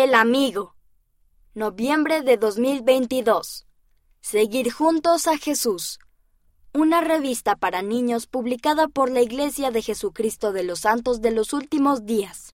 El amigo. Noviembre de 2022. Seguir juntos a Jesús. Una revista para niños publicada por la Iglesia de Jesucristo de los Santos de los Últimos Días.